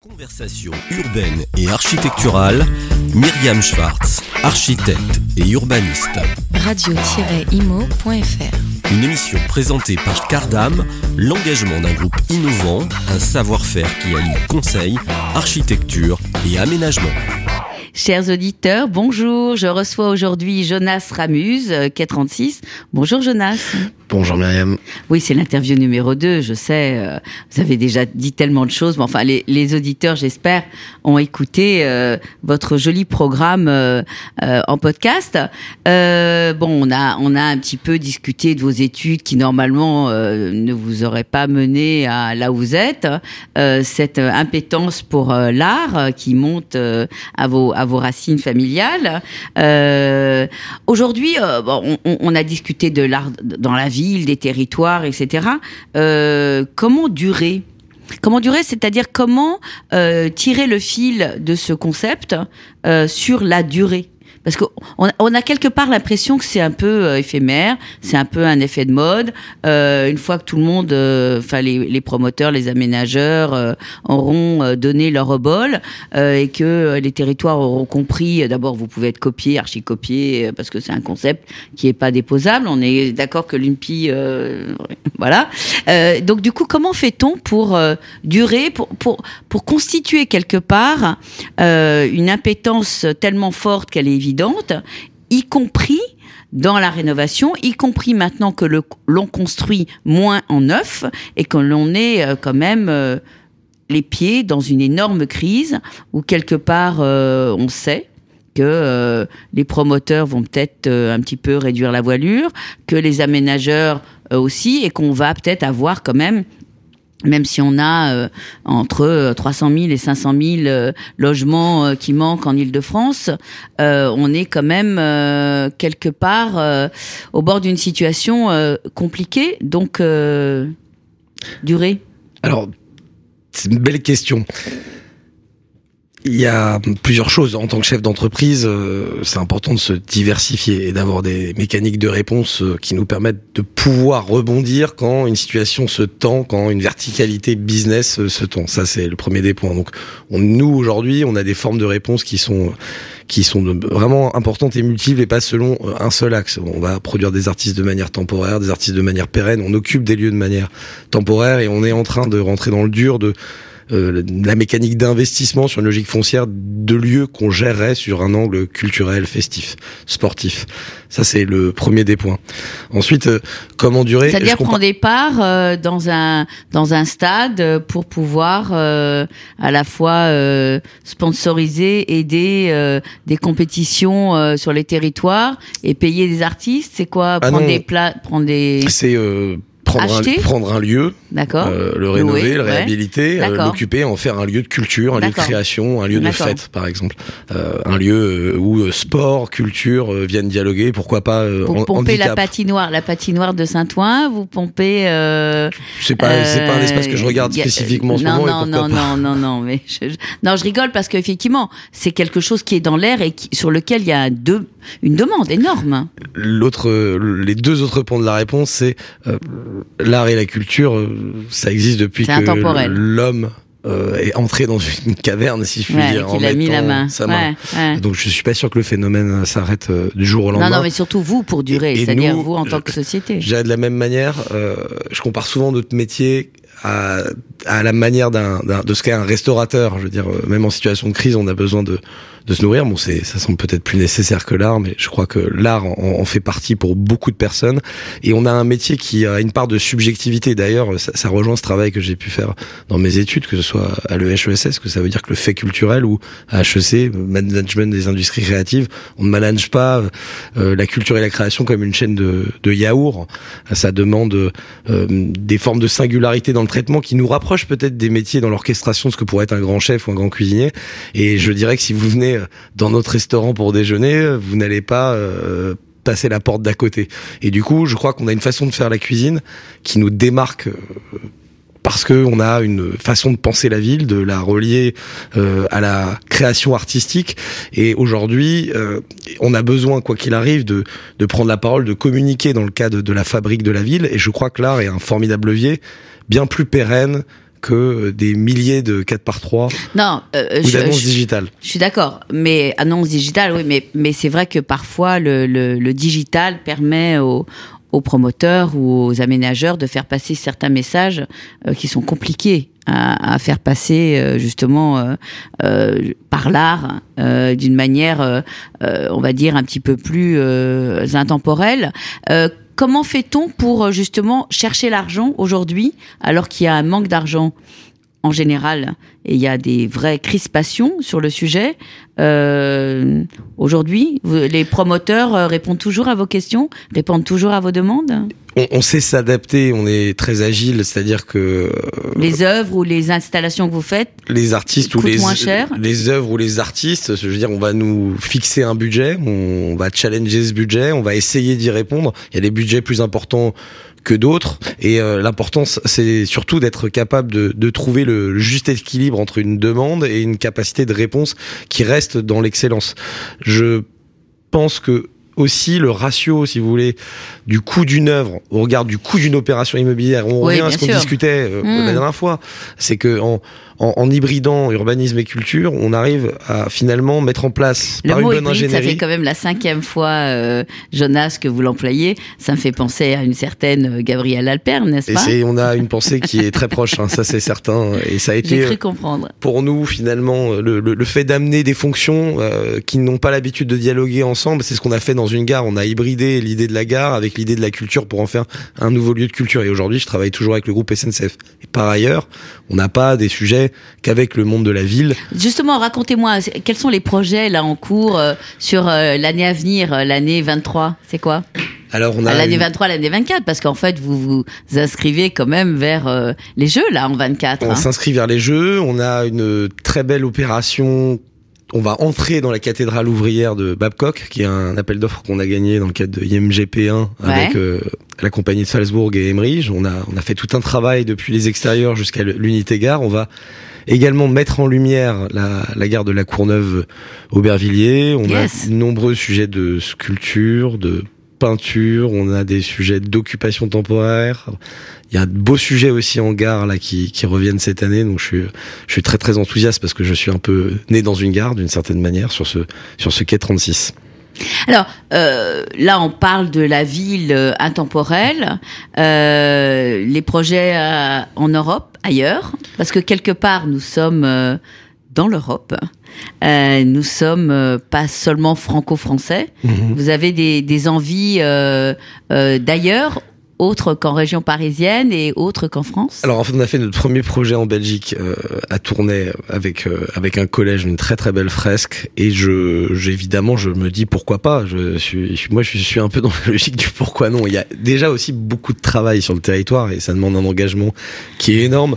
Conversation urbaine et architecturale, Myriam Schwartz, architecte et urbaniste. Radio-imo.fr Une émission présentée par Cardam, l'engagement d'un groupe innovant, un savoir-faire qui allie conseil, architecture et aménagement. Chers auditeurs, bonjour. Je reçois aujourd'hui Jonas Ramuse, quai 36. Bonjour Jonas. Bonjour Myriam. Oui, c'est l'interview numéro 2, je sais. euh, Vous avez déjà dit tellement de choses, mais enfin, les, les auditeurs, j'espère, ont écouté euh, votre joli programme euh, en podcast. Bon, on a, on a un petit peu discuté de vos études qui, normalement, ne vous auraient pas mené à là où vous êtes. Cette impétence pour l'art qui monte à, vos, à vos racines familiales. Euh, Aujourd'hui, euh, on, a discuté de l'art dans la ville, des territoires, etc. Euh, comment durer? Comment durer, c'est-à-dire comment tirer le fil de ce concept sur la durée? Parce qu'on on a quelque part l'impression que c'est un peu euh, éphémère, c'est un peu un effet de mode. Euh, une fois que tout le monde, euh, enfin les, promoteurs, les aménageurs auront donné leur euh, et que les territoires auront compris. D'abord, vous pouvez être copié, archi-copié, parce que c'est un concept qui est pas déposable. On est d'accord que l'UNPI, voilà. Donc du coup, comment fait-on pour durer, pour, pour, pour constituer quelque part une impétence tellement forte qu'elle est évidente, y compris dans la rénovation, y compris maintenant que l'on construit moins en neuf et que l'on est euh, quand même euh, les pieds dans une énorme crise où quelque part euh, on sait que les promoteurs vont peut-être un petit peu réduire la voilure, que les aménageurs aussi, et qu'on va peut-être avoir quand même même si on a euh, entre euh, 300 000 et 500 000 euh, logements euh, qui manquent en Ile-de-France, euh, on est quand même euh, quelque part euh, au bord d'une situation euh, compliquée. Donc, euh, durée. Alors, c'est une belle question. Il y a plusieurs choses. En tant que chef d'entreprise, euh, c'est important de se diversifier et d'avoir des mécaniques de réponse euh, qui nous permettent de pouvoir rebondir quand une situation se tend, quand une verticalité business euh, se tend. Ça, c'est le premier des points. Donc, on, nous, aujourd'hui, on a des formes de réponse qui sont qui sont vraiment importantes et multiples et pas selon un seul axe. On va produire des artistes de manière temporaire, des artistes de manière pérenne, on occupe des lieux de manière temporaire et on est en train de rentrer dans le dur de euh, la mécanique d'investissement sur une logique foncière de lieux qu'on gérerait sur un angle culturel, festif, sportif. Ça, c'est le premier des points. Ensuite, euh, comment durer? C'est-à-dire prendre des parts euh, dans un dans un stade euh, pour pouvoir euh, à la fois euh, sponsoriser, aider euh, des compétitions euh, sur les territoires et payer des artistes? C'est quoi Ah prendre des plats, prendre des C'est prendre, un, Acheter prendre un lieu, euh, le rénover, Louer, le ouais. réhabiliter, euh, l'occuper, en faire un lieu de culture, un lieu de création, un lieu de fête, par exemple. Euh, un lieu où sport, culture viennent dialoguer, pourquoi pas Vous pompez la patinoire, la patinoire de Saint-Ouen. Vous pompez. C'est pas, un espace que je regarde a- spécifiquement en ce non, moment. Non, non, pas. non, non, non, mais je, je- non, je rigole parce qu'effectivement, c'est quelque chose qui est dans l'air et qui- sur lequel il y a une demande énorme. L'autre, les deux autres points de la réponse, c'est l'art et la culture. euh, ça existe depuis que l'homme euh, est entré dans une caverne, si je puis Ouais, dire, en a mis la main. sa main. Ouais, ouais. Donc je suis pas sûr que le phénomène euh, s'arrête euh, du jour au lendemain. Non, non, mais surtout vous pour durer, c'est-à-dire vous en tant que société. Dirais de la même manière, euh, je compare souvent notre métier à, à la manière d'un, de ce qu'est un restaurateur. Je veux dire, euh, même en situation de crise, on a besoin de, de se nourrir. Bon, c'est, ça semble peut-être plus nécessaire que l'art, mais je crois que l'art en, en fait partie pour beaucoup de personnes. Et on a un métier qui a une part de subjectivité. D'ailleurs, ça, ça rejoint ce travail que j'ai pu faire dans mes études, que ce soit à l'EHESS, que ça veut dire que le fait culturel ou à HEC, management des industries créatives, on ne manage pas euh, la culture et la création comme une chaîne de, de yaourt. Ça demande euh, des formes de singularité dans le traitement qui nous rapprochent peut-être des métiers dans l'orchestration, ce que pourrait être un grand chef ou un grand cuisinier. Et je dirais que si vous venez dans notre restaurant pour déjeuner, vous n'allez pas euh, passer la porte d'à côté. Et du coup, je crois qu'on a une façon de faire la cuisine qui nous démarque euh, parce que on a une façon de penser la ville, de la relier euh, à la création artistique. Et aujourd'hui, euh, on a besoin, quoi qu'il arrive, de, de prendre la parole, de communiquer dans le cadre de la fabrique de la ville. Et je crois que l'art est un formidable levier, bien plus pérenne que des milliers de 4 par 3 non, euh, ou d'annonces digitales. Je suis d'accord, mais annonces digitales, oui, mais, mais c'est vrai que parfois le, le, le digital permet aux, aux promoteurs ou aux aménageurs de faire passer certains messages euh, qui sont compliqués à, faire passer euh, justement euh par l'art d'une manière, on va dire, un petit peu plus intemporelle. comment fait-on pour justement chercher l'argent aujourd'hui alors qu'il y a un manque d'argent en général et il y a des vraies crispations sur le sujet? Euh, Aujourd'hui, les promoteurs euh, répondent toujours à vos questions, répondent toujours à vos demandes on, on sait s'adapter, on est très agile, c'est-à-dire que... Euh, les œuvres ou les installations que vous faites Les artistes ou les, moins cher. les œuvres ou les artistes, je veux dire, on va nous fixer un budget, on va challenger ce budget, on va essayer d'y répondre. Il y a des budgets plus importants que d'autres. Et euh, l'importance, c'est surtout d'être capable de, de, trouver le juste équilibre entre une demande et une capacité de réponse qui reste dans l'excellence. Je pense que aussi le ratio, si vous voulez, du coût d'une œuvre au regard du coût d'une opération immobilière. On revient à ce qu'on discutait euh, mmh. la dernière fois. C'est que en, en, en, hybridant urbanisme et culture, on arrive à finalement mettre en place le par mot une bonne hybride, Ça fait quand même la cinquième fois, euh, Jonas, que vous l'employez. Ça me fait penser à une certaine euh, Gabrielle Alper, n'est-ce pas? et On a une pensée qui est très proche, hein, ça c'est certain. Et ça a été cru comprendre. pour nous finalement le, le, le fait d'amener des fonctions euh, qui n'ont pas l'habitude de dialoguer ensemble. C'est ce qu'on a fait dans une gare. On a hybridé l'idée de la gare avec l'idée de la culture pour en faire un nouveau lieu de culture. Et aujourd'hui, je travaille toujours avec le groupe SNCF. Et par ailleurs, on n'a pas des sujets qu'avec le monde de la ville. Justement, racontez-moi, quels sont les projets là en cours euh, sur euh, l'année à venir, euh, l'année 23 C'est quoi? Alors on a l'année une... 23, l'année 24, parce qu'en fait vous vous inscrivez quand même vers euh, les Jeux là en 24. On hein. s'inscrit vers les Jeux. On a une très belle opération on va entrer dans la cathédrale ouvrière de Babcock, qui est un appel d'offres qu'on a gagné dans le cadre de IMGP1 avec euh, la compagnie de Salzbourg et Emerige. On a, on a fait tout un travail depuis les extérieurs jusqu'à l'unité gare. On va également mettre en lumière la, la gare de la Courneuve Aubervilliers. On Yes. a de nombreux sujets de sculpture, de peinture. On a des sujets d'occupation temporaire. Il y a de beaux sujets aussi en gare là qui, reviennent cette année, donc je suis très très enthousiaste parce que je suis un peu né dans une gare d'une certaine manière sur ce sur ce quai 36. Alors euh, là, on parle de la ville euh, intemporelle, euh, les projets en Europe, ailleurs, parce que quelque part nous sommes dans l'Europe. Euh, nous sommes euh, pas seulement franco-français. Vous avez des, des envies euh, euh, d'ailleurs, autres qu'en région parisienne et autres qu'en France? Alors en fait, on a fait notre premier projet en Belgique euh, à Tournai avec euh, avec un collège, une très très belle fresque. Et je, j'ai- évidemment, je me dis pourquoi pas? Je suis, je- moi, je suis un peu dans la logique du pourquoi non. Il y a déjà aussi beaucoup de travail sur le territoire et ça demande un engagement qui est énorme.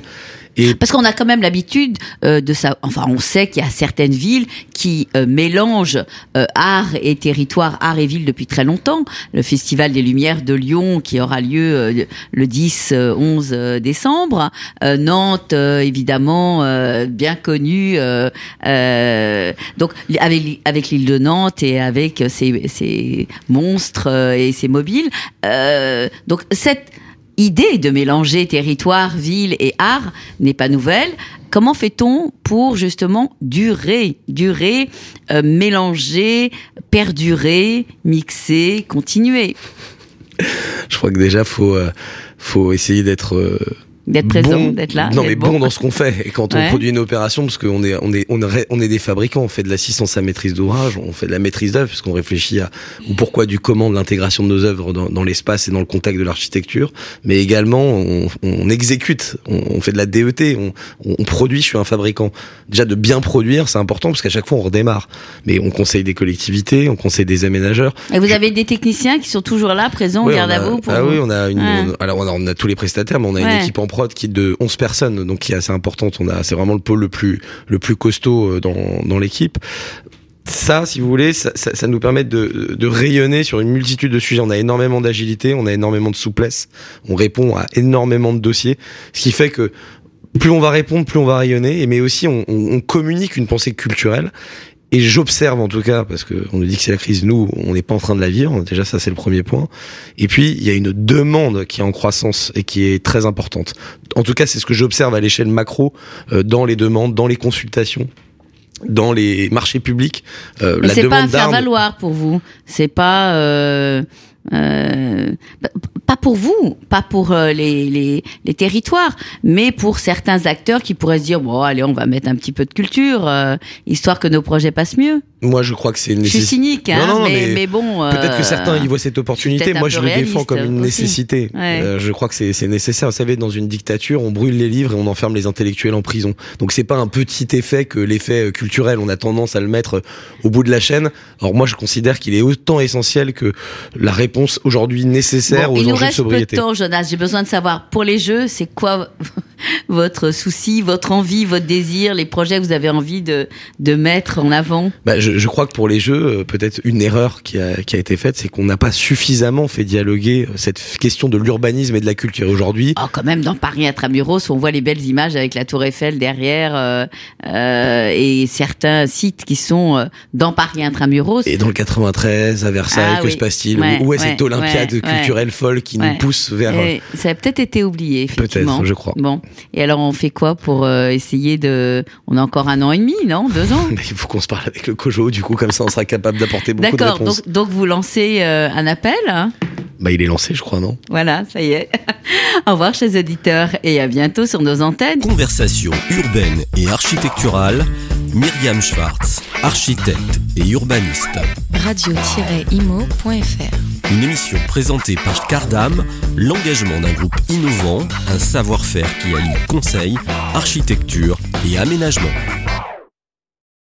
Parce qu'on a quand même l'habitude euh, de ça. Enfin, on sait qu'il y a certaines villes qui euh, mélangent euh, art et territoire, art et ville depuis très longtemps. Le Festival des Lumières de Lyon qui aura lieu euh, le 10-11 décembre. Euh, Nantes, euh, évidemment, euh, bien connue. euh, euh, donc, avec, avec l'île de Nantes et avec ses, ses monstres euh, et ses mobiles. Euh, donc, cette idée de mélanger territoire, ville et art n'est pas nouvelle. Comment fait-on pour justement durer, durer, euh, mélanger, perdurer, mixer, continuer, je crois que déjà faut euh, faut essayer d'être euh, d'être présent, bon- d'être là Non, mais bon. dans ce qu'on fait. Et quand on Ouais. produit une opération, parce qu'on est, on est, on est, on est des fabricants, on fait de l'assistance à maîtrise d'ouvrage, on fait de la maîtrise d'œuvre, puisqu'on réfléchit à au pourquoi du comment de l'intégration de nos œuvres dans, dans l'espace et dans le contact de l'architecture. Mais également, on, on exécute, on, on fait de la DET, on, on, produit. Je suis un fabricant. Déjà de bien produire, c'est important parce qu'à chaque fois on redémarre. Mais on conseille des collectivités, on conseille des aménageurs. Et vous avez des techniciens qui sont toujours là, présents, Oui, garde à vous pour ah vous oui, on a une, Ouais. on- alors on a, on a tous les prestataires, mais on a Ouais. une équipe en qui est de 11 personnes, donc qui est assez importante. On a, c'est vraiment le pôle le plus, le plus costaud euh, dans, dans l'équipe. Ça, si vous voulez, ça, nous permet de, de rayonner sur une multitude de sujets. On a énormément d'agilité, on a énormément de souplesse, on répond à énormément de dossiers, ce qui fait que plus on va répondre, plus on va rayonner, mais aussi on communique une pensée culturelle. Et j'observe en tout cas, parce qu'on nous dit que c'est la crise, nous, on n'est pas en train de la vivre. Déjà, ça, c'est le premier point. Et puis, il y a une demande qui est en croissance et qui est très importante. En tout cas, c'est ce que j'observe à l'échelle macro, euh, dans les demandes, dans les consultations dans les marchés publics, euh, la demande C'est pas faire valoir pour vous. C'est pas euh, euh, pas pour vous, pas pour euh, les, les, les, territoires, mais pour certains acteurs qui pourraient se dire bon allez on va mettre un petit peu de culture euh, histoire que nos projets passent mieux. Moi je crois que c'est une nécessité. Je suis cynique, hein, mais, bon. Peut-être que certains y voient cette opportunité. Moi je le défends comme une nécessité. je crois que c'est nécessaire. Vous savez dans une dictature on brûle les livres et on enferme les intellectuels en prison. Donc c'est pas un petit effet que l'effet culturel. On a tendance à le mettre au bout de la chaîne. Alors moi je considère qu'il est autant essentiel que la réponse aujourd'hui nécessaire aux enjeux de sobriété. Il nous reste peu de temps, Jonas. J'ai besoin de savoir, pour les jeux, c'est quoi votre souci, votre envie, votre désir, les projets que vous avez envie de, de mettre en avant bah, je, je, crois que pour les jeux, euh, peut-être une erreur qui a, qui a été faite, c'est qu'on n'a pas suffisamment fait dialoguer euh, cette question de l'urbanisme et de la culture. Aujourd'hui, oh, quand même, dans Paris Intramuros, on voit les belles images avec la Tour Eiffel derrière euh, euh, et certains sites qui sont dans Paris Intramuros. Et dans le 93, à Versailles, ah que se passe-t-il Où est cette Olympiade culturelle folle qui nous pousse vers... ça a peut-être été oublié, effectivement. Peut-être, je crois. Bon. Et alors, on fait quoi pour euh, essayer de. On a encore un an et demi, non Deux ans Il faut qu'on se parle avec le COJO, du coup, comme ça, on sera capable d'apporter beaucoup de réponses. D'accord, donc, donc, vous lancez euh, un appel hein bah, il est lancé, je crois, non? Voilà, ça y est. Au revoir, chers auditeurs, et à bientôt sur nos antennes. Conversation urbaine et architecturale. Myriam Schwartz, architecte et urbaniste. Radio-imo.fr Une émission présentée par Cardam, l'engagement d'un groupe innovant, un savoir-faire qui allie conseil, architecture et aménagement.